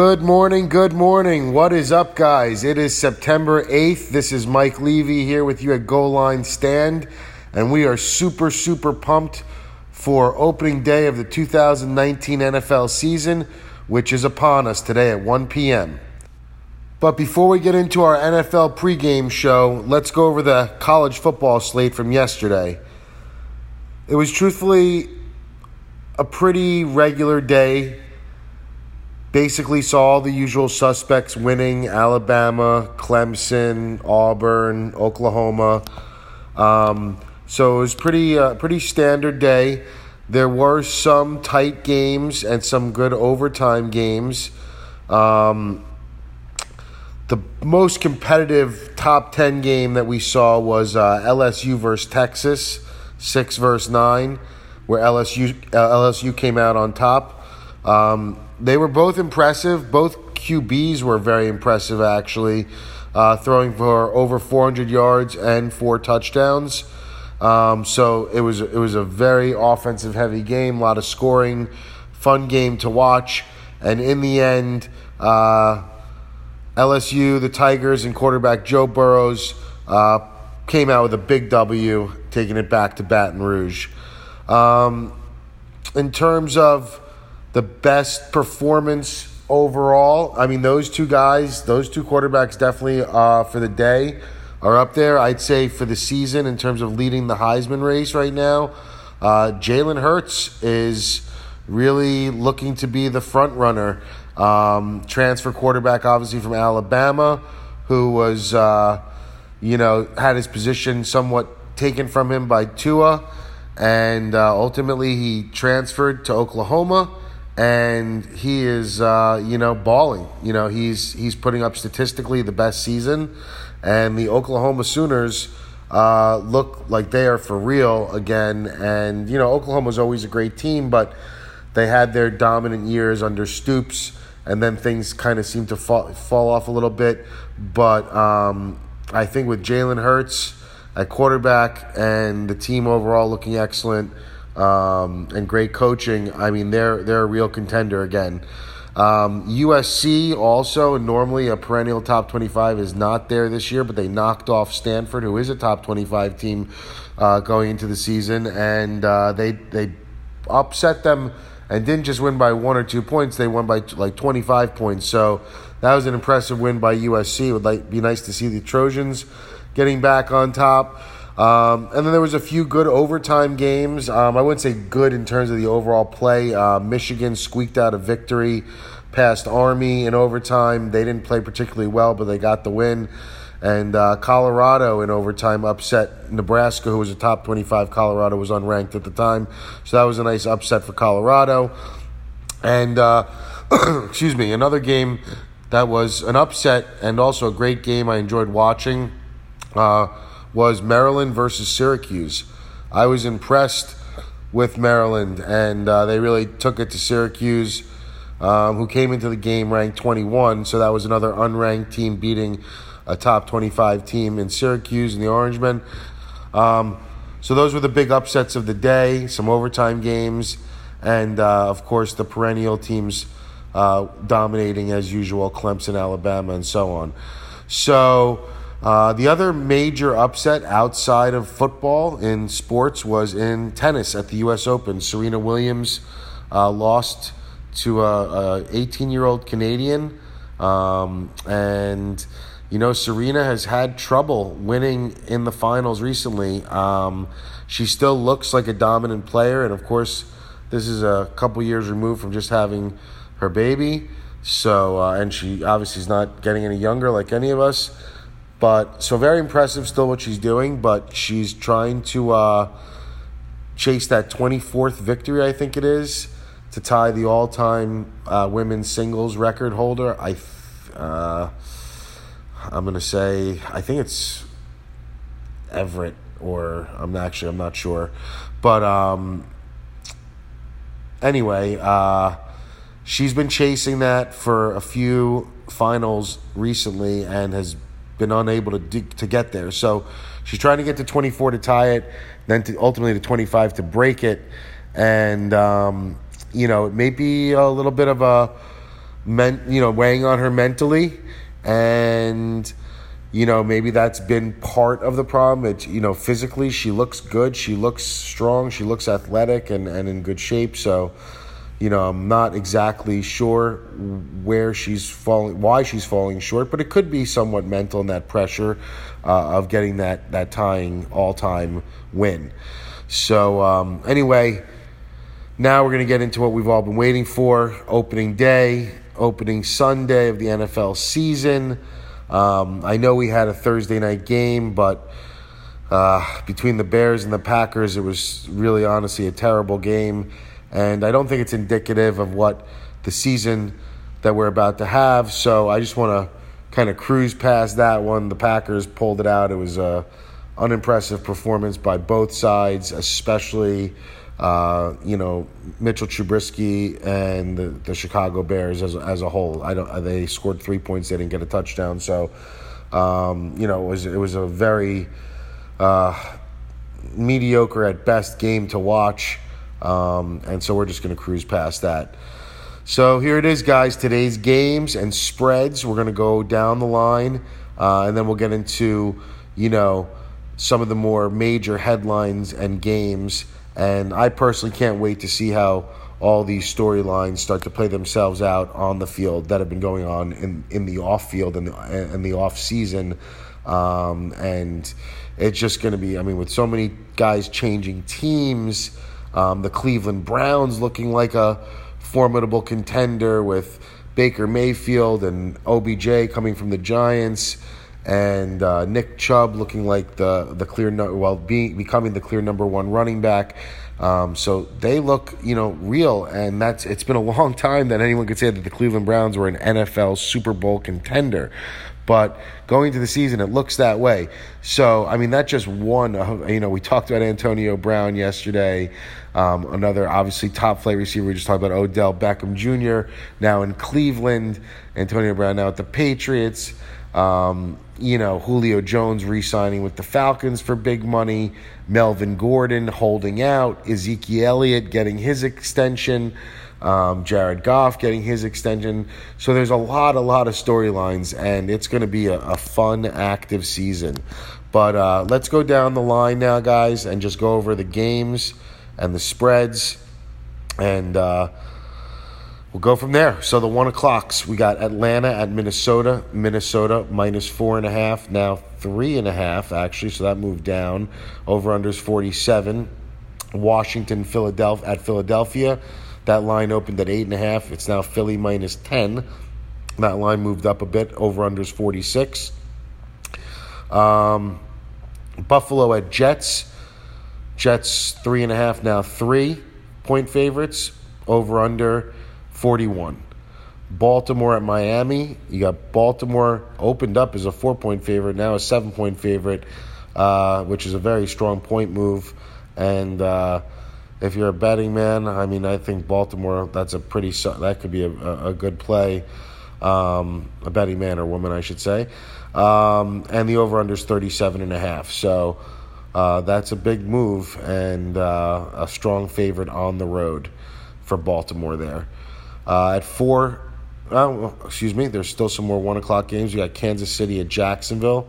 Good morning, good morning. What is up, guys? It is September 8th. This is Mike Levy here with you at Goal Line Stand, and we are super, super pumped for opening day of the 2019 NFL season, which is upon us today at 1 p.m. But before we get into our NFL pregame show, let's go over the college football slate from yesterday. It was truthfully a pretty regular day basically saw all the usual suspects winning Alabama, Clemson, Auburn, Oklahoma. Um, so it was pretty uh, pretty standard day. There were some tight games and some good overtime games. Um, the most competitive top 10 game that we saw was uh, LSU versus Texas, 6 versus 9, where LSU, uh, LSU came out on top. Um, they were both impressive. Both QBs were very impressive, actually, uh, throwing for over 400 yards and four touchdowns. Um, so it was it was a very offensive heavy game, a lot of scoring, fun game to watch, and in the end, uh, LSU, the Tigers, and quarterback Joe Burrows uh, came out with a big W, taking it back to Baton Rouge. Um, in terms of the best performance overall. I mean, those two guys, those two quarterbacks, definitely uh, for the day are up there. I'd say for the season in terms of leading the Heisman race right now, uh, Jalen Hurts is really looking to be the front runner. Um, transfer quarterback, obviously from Alabama, who was, uh, you know, had his position somewhat taken from him by Tua, and uh, ultimately he transferred to Oklahoma and he is uh, you know balling. You know he's he's putting up statistically the best season, and the Oklahoma Sooners uh, look like they are for real again. And you know Oklahoma's always a great team, but they had their dominant years under Stoops, and then things kind of seem to fall fall off a little bit. But um, I think with Jalen Hurts at quarterback and the team overall looking excellent um, and great coaching, I mean they're they're a real contender again. Um, USC also normally a perennial top 25 is not there this year, but they knocked off Stanford, who is a top 25 team uh, going into the season, and uh, they they upset them and didn't just win by one or two points; they won by like 25 points. So that was an impressive win by USC. It would like be nice to see the Trojans getting back on top. Um, and then there was a few good overtime games. Um, I wouldn't say good in terms of the overall play. Uh, Michigan squeaked out a victory past Army in overtime. They didn't play particularly well, but they got the win. And uh, Colorado in overtime upset Nebraska, who was a top 25. Colorado was unranked at the time. So that was a nice upset for Colorado. And, uh, excuse me, another game that was an upset and also a great game I enjoyed watching. Uh, was Maryland versus Syracuse. I was impressed with Maryland, and uh, they really took it to Syracuse, um, who came into the game ranked 21. So that was another unranked team beating a top 25 team in Syracuse and the Orangemen. Um, so those were the big upsets of the day. Some overtime games, and uh, of course the perennial teams uh, dominating as usual: Clemson, Alabama, and so on. So. Uh, the other major upset outside of football in sports was in tennis at the U.S. Open. Serena Williams uh, lost to a 18 year old Canadian. Um, and, you know, Serena has had trouble winning in the finals recently. Um, she still looks like a dominant player. And, of course, this is a couple years removed from just having her baby. So, uh, and she obviously is not getting any younger like any of us. But so very impressive still what she's doing, but she's trying to uh, chase that 24th victory, I think it is, to tie the all time uh, women's singles record holder. I, uh, I'm going to say, I think it's Everett, or I'm actually, I'm not sure. But um, anyway, uh, she's been chasing that for a few finals recently and has been unable to to get there. So she's trying to get to 24 to tie it, then to ultimately to 25 to break it, and um, you know it may be a little bit of a men, you know, weighing on her mentally, and you know maybe that's been part of the problem. It you know physically she looks good, she looks strong, she looks athletic and and in good shape. So you know I'm not exactly sure where she's falling, why she's falling short, but it could be somewhat mental and that pressure uh, of getting that that tying all time win. So um, anyway. Now we're going to get into what we've all been waiting for opening day, opening Sunday of the NFL season. Um, I know we had a Thursday night game, but uh, between the Bears and the Packers, it was really honestly a terrible game. And I don't think it's indicative of what the season that we're about to have. So I just want to kind of cruise past that one. The Packers pulled it out. It was a unimpressive performance by both sides, especially uh, you know Mitchell Trubisky and the, the Chicago Bears as, as a whole. I don't. They scored three points. They didn't get a touchdown. So um, you know it was it was a very uh, mediocre at best game to watch. Um, and so we're just going to cruise past that. So here it is, guys. Today's games and spreads. We're going to go down the line, uh, and then we'll get into you know some of the more major headlines and games and I personally can't wait to see how all these storylines start to play themselves out on the field that have been going on in, in the off field and the, and the off season. Um, and it's just going to be, I mean, with so many guys changing teams, um, the Cleveland Browns looking like a formidable contender with Baker Mayfield and OBJ coming from the Giants and uh, Nick Chubb looking like the the clear no, well being becoming the clear number one running back. Um, so they look you know real, and that's it's been a long time that anyone could say that the Cleveland Browns were an NFL Super Bowl contender. But going into the season, it looks that way. So, I mean, that just one. You know, we talked about Antonio Brown yesterday. Um, another obviously top flight receiver. We just talked about Odell Beckham Jr. now in Cleveland. Antonio Brown now at the Patriots. Um, you know, Julio Jones re signing with the Falcons for big money, Melvin Gordon holding out, Ezekiel Elliott getting his extension, um, Jared Goff getting his extension. So there's a lot, a lot of storylines, and it's going to be a, a, fun, active season. But uh, let's go down the line now, guys, and just go over the games and the spreads. And, uh, We'll go from there. So the one o'clocks, we got Atlanta at Minnesota. Minnesota minus four and a half, now three and a half, actually. So that moved down. Over unders 47. Washington, Philadelphia at Philadelphia. That line opened at eight and a half. It's now Philly minus 10. That line moved up a bit. Over unders 46. Um, Buffalo at Jets. Jets three and a half, now three point favorites. Over under 41. Baltimore at Miami. You got Baltimore opened up as a four point favorite, now a seven point favorite, uh, which is a very strong point move. And uh, if you're a betting man, I mean, I think Baltimore, that's a pretty, that could be a, a good play. Um, a betting man or woman, I should say. Um, and the over under is 37 and a half. So uh, that's a big move and uh, a strong favorite on the road for Baltimore there. Uh, at four, oh, excuse me, there's still some more one o'clock games. You got Kansas City at Jacksonville.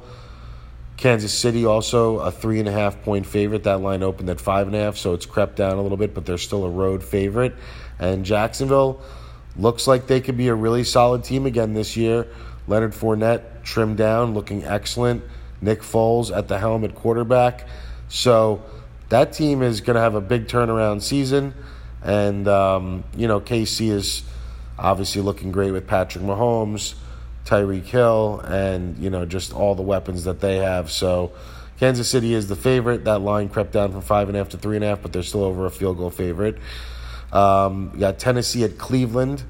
Kansas City also a three and a half point favorite. That line opened at five and a half, so it's crept down a little bit, but they're still a road favorite. And Jacksonville looks like they could be a really solid team again this year. Leonard Fournette trimmed down, looking excellent. Nick Foles at the helm at quarterback. So that team is going to have a big turnaround season. And, um, you know, KC is obviously looking great with Patrick Mahomes, Tyreek Hill, and, you know, just all the weapons that they have. So Kansas City is the favorite. That line crept down from 5.5 to 3.5, but they're still over a field goal favorite. Um, you got Tennessee at Cleveland.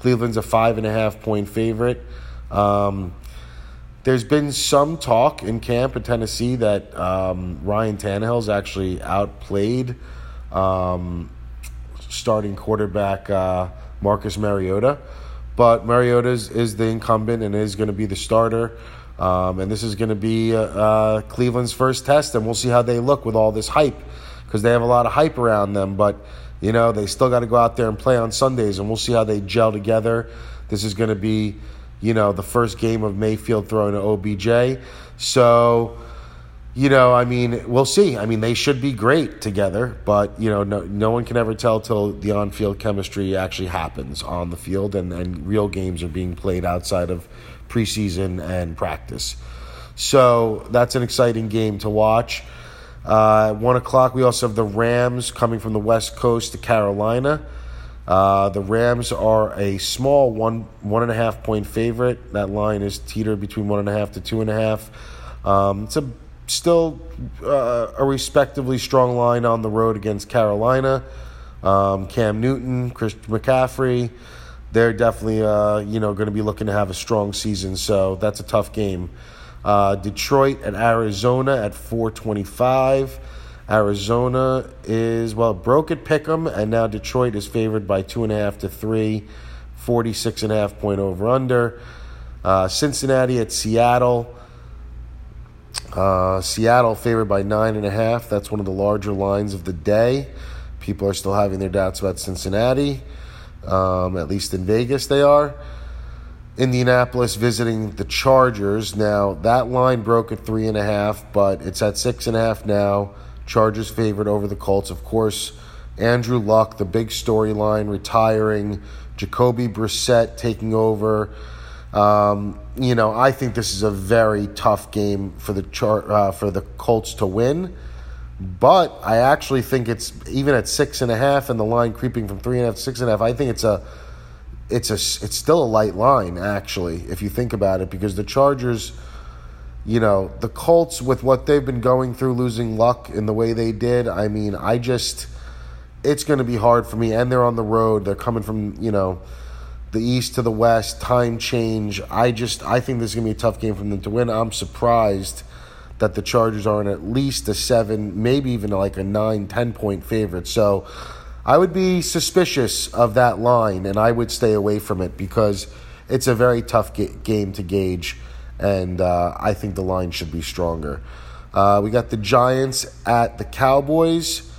Cleveland's a 5.5 point favorite. Um, there's been some talk in camp in Tennessee that um, Ryan Tannehill's actually outplayed um, starting quarterback uh, Marcus Mariota. But Mariota is, is the incumbent and is going to be the starter. Um, and this is going to be uh, uh, Cleveland's first test, and we'll see how they look with all this hype because they have a lot of hype around them. But, you know, they still got to go out there and play on Sundays, and we'll see how they gel together. This is going to be, you know, the first game of Mayfield throwing to OBJ. So, you know, I mean, we'll see. I mean, they should be great together, but you know, no, no one can ever tell till the on-field chemistry actually happens on the field, and, and real games are being played outside of preseason and practice. So that's an exciting game to watch. Uh, one o'clock, we also have the Rams coming from the West Coast to Carolina. Uh, the Rams are a small one one and a half point favorite. That line is teetered between one and a half to two and a half. Um, it's a still uh, a respectively strong line on the road against Carolina. Um, Cam Newton, Chris McCaffrey, they're definitely uh, you know going to be looking to have a strong season. So that's a tough game. Uh, Detroit at Arizona at 425. Arizona is well broke at Pick'em, and now Detroit is favored by two and a half to three, 46 and a half point over under. Uh, Cincinnati at Seattle. Uh, Seattle favored by nine and a half. That's one of the larger lines of the day. People are still having their doubts about Cincinnati. Um, at least in Vegas, they are. Indianapolis visiting the Chargers. Now, that line broke at three and a half, but it's at six and a half now. Chargers favored over the Colts. Of course, Andrew Luck, the big storyline, retiring. Jacoby Brissett taking over. Um, you know, I think this is a very tough game for the char- uh, for the Colts to win. But I actually think it's even at six and a half, and the line creeping from three and a half to six and a half. I think it's a, it's a, it's still a light line actually, if you think about it, because the Chargers, you know, the Colts with what they've been going through, losing Luck in the way they did. I mean, I just, it's going to be hard for me, and they're on the road. They're coming from you know the east to the west, time change. I just I think this is gonna be a tough game for them to win. I'm surprised that the Chargers are in at least a seven, maybe even like a nine, ten point favorite. So I would be suspicious of that line, and I would stay away from it because it's a very tough ga- game to gauge, and uh, I think the line should be stronger. Uh, we got the Giants at the Cowboys,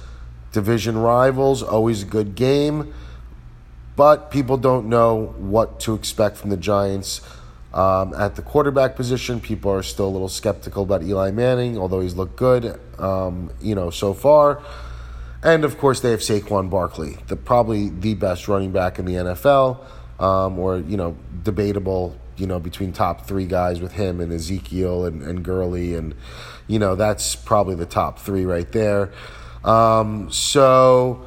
division rivals, always a good game but people don't know what to expect from the Giants. Um, at the quarterback position, people are still a little skeptical about Eli Manning, although he's looked good, um, you know, so far. And of course, they have Saquon Barkley, the probably the best running back in the NFL, um, or you know, debatable, you know, between top three guys with him and Ezekiel and, and Gurley, and you know, that's probably the top three right there. Um, so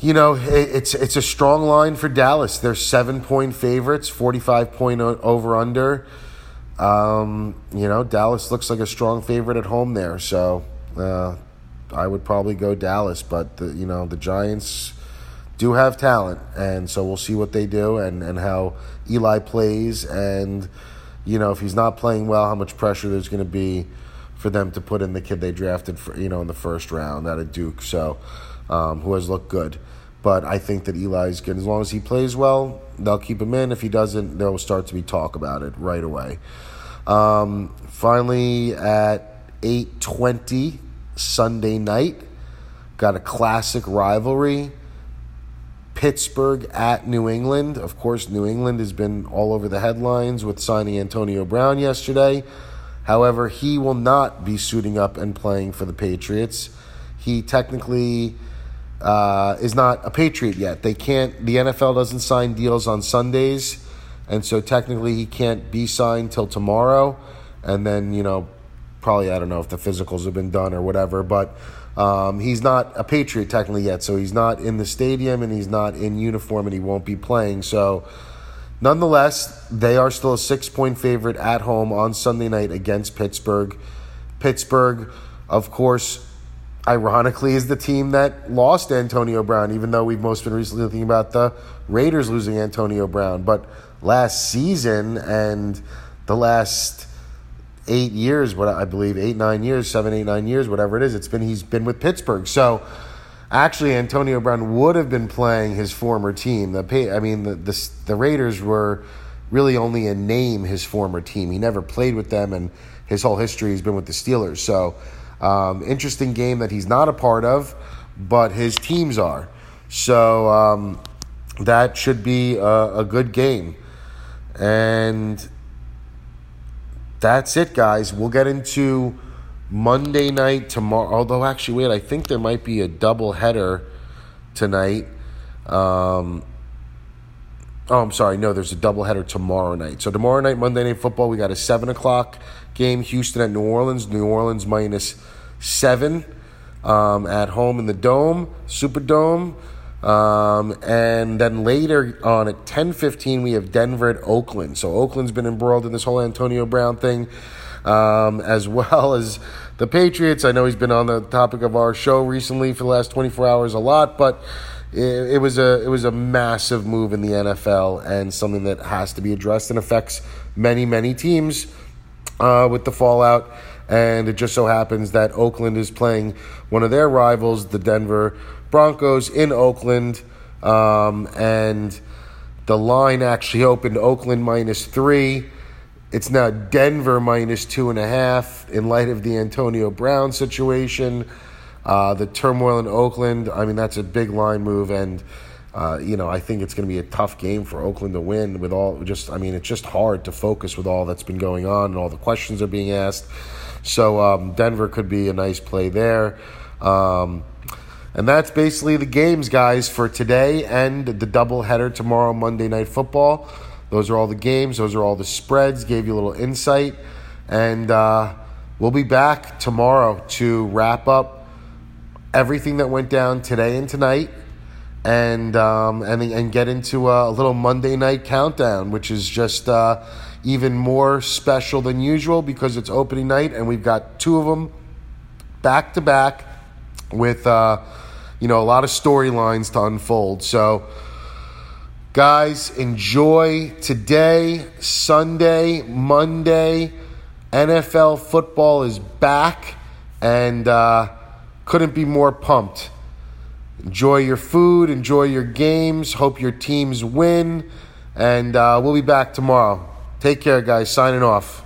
you know, it's it's a strong line for Dallas. They're seven point favorites, forty five point over under. Um, you know, Dallas looks like a strong favorite at home there, so uh, I would probably go Dallas. But the, you know, the Giants do have talent, and so we'll see what they do and and how Eli plays, and you know, if he's not playing well, how much pressure there's going to be for them to put in the kid they drafted for you know in the first round out of Duke. So um, who has looked good. But I think that Eli's good. As long as he plays well, they'll keep him in. If he doesn't, there will start to be talk about it right away. Um, finally, at 8.20 Sunday night, got a classic rivalry. Pittsburgh at New England. Of course, New England has been all over the headlines with signing Antonio Brown yesterday. However, he will not be suiting up and playing for the Patriots. He technically uh, is not a Patriot yet. They can't. The NFL doesn't sign deals on Sundays, and so technically he can't be signed till tomorrow. And then you know, probably I don't know if the physicals have been done or whatever, but. Um, he's not a Patriot technically yet, so he's not in the stadium and he's not in uniform and he won't be playing. So, nonetheless, they are still a six point favorite at home on Sunday night against Pittsburgh. Pittsburgh, of course, ironically, is the team that lost Antonio Brown, even though we've most been recently thinking about the Raiders losing Antonio Brown. But last season and the last eight years, what I believe, eight, nine years, seven, eight, nine years, whatever it is, it's been he's been with Pittsburgh. So actually, Antonio Brown would have been playing his former team. The I mean, the, the, the Raiders were really only a name his former team. He never played with them, and his whole history has been with the Steelers. So um, interesting game that he's not a part of, but his teams are. So, um, that should be a, a good game. And that's it, guys. We'll get into Monday night tomorrow. Although, actually, wait, I think there might be a double header tonight. Um, oh, I'm sorry. No, there's a double header tomorrow night. So, tomorrow night, Monday Night Football, we got a 7 o'clock game Houston at New Orleans. New Orleans minus 7 um, at home in the Dome, Superdome. Um, and then later on at 10:15 we have Denver at Oakland. So Oakland's been embroiled in this whole Antonio Brown thing, um, as well as the Patriots. I know he's been on the topic of our show recently for the last 24 hours a lot, but it, it was a it was a massive move in the NFL and something that has to be addressed and affects many many teams uh, with the fallout. And it just so happens that Oakland is playing one of their rivals, the Denver Broncos in Oakland, um, and the line actually opened Oakland minus three. It's now Denver minus two and a half in light of the Antonio Brown situation, uh, the turmoil in Oakland. I mean, that's a big line move, and uh, you know, I think it's going to be a tough game for Oakland to win. With all just, I mean, it's just hard to focus with all that's been going on and all the questions are being asked. So um, Denver could be a nice play there. Um, and that's basically the games, guys, for today and the doubleheader tomorrow, Monday Night Football. Those are all the games. Those are all the spreads. Gave you a little insight. And uh, we'll be back tomorrow to wrap up everything that went down today and tonight. And, um, and, and get into a little Monday night countdown, which is just uh, even more special than usual because it's opening night and we've got two of them back to back with uh, you know, a lot of storylines to unfold. So, guys, enjoy today, Sunday, Monday. NFL football is back and uh, couldn't be more pumped. Enjoy your food, enjoy your games, hope your teams win, and uh, we'll be back tomorrow. Take care, guys. Signing off.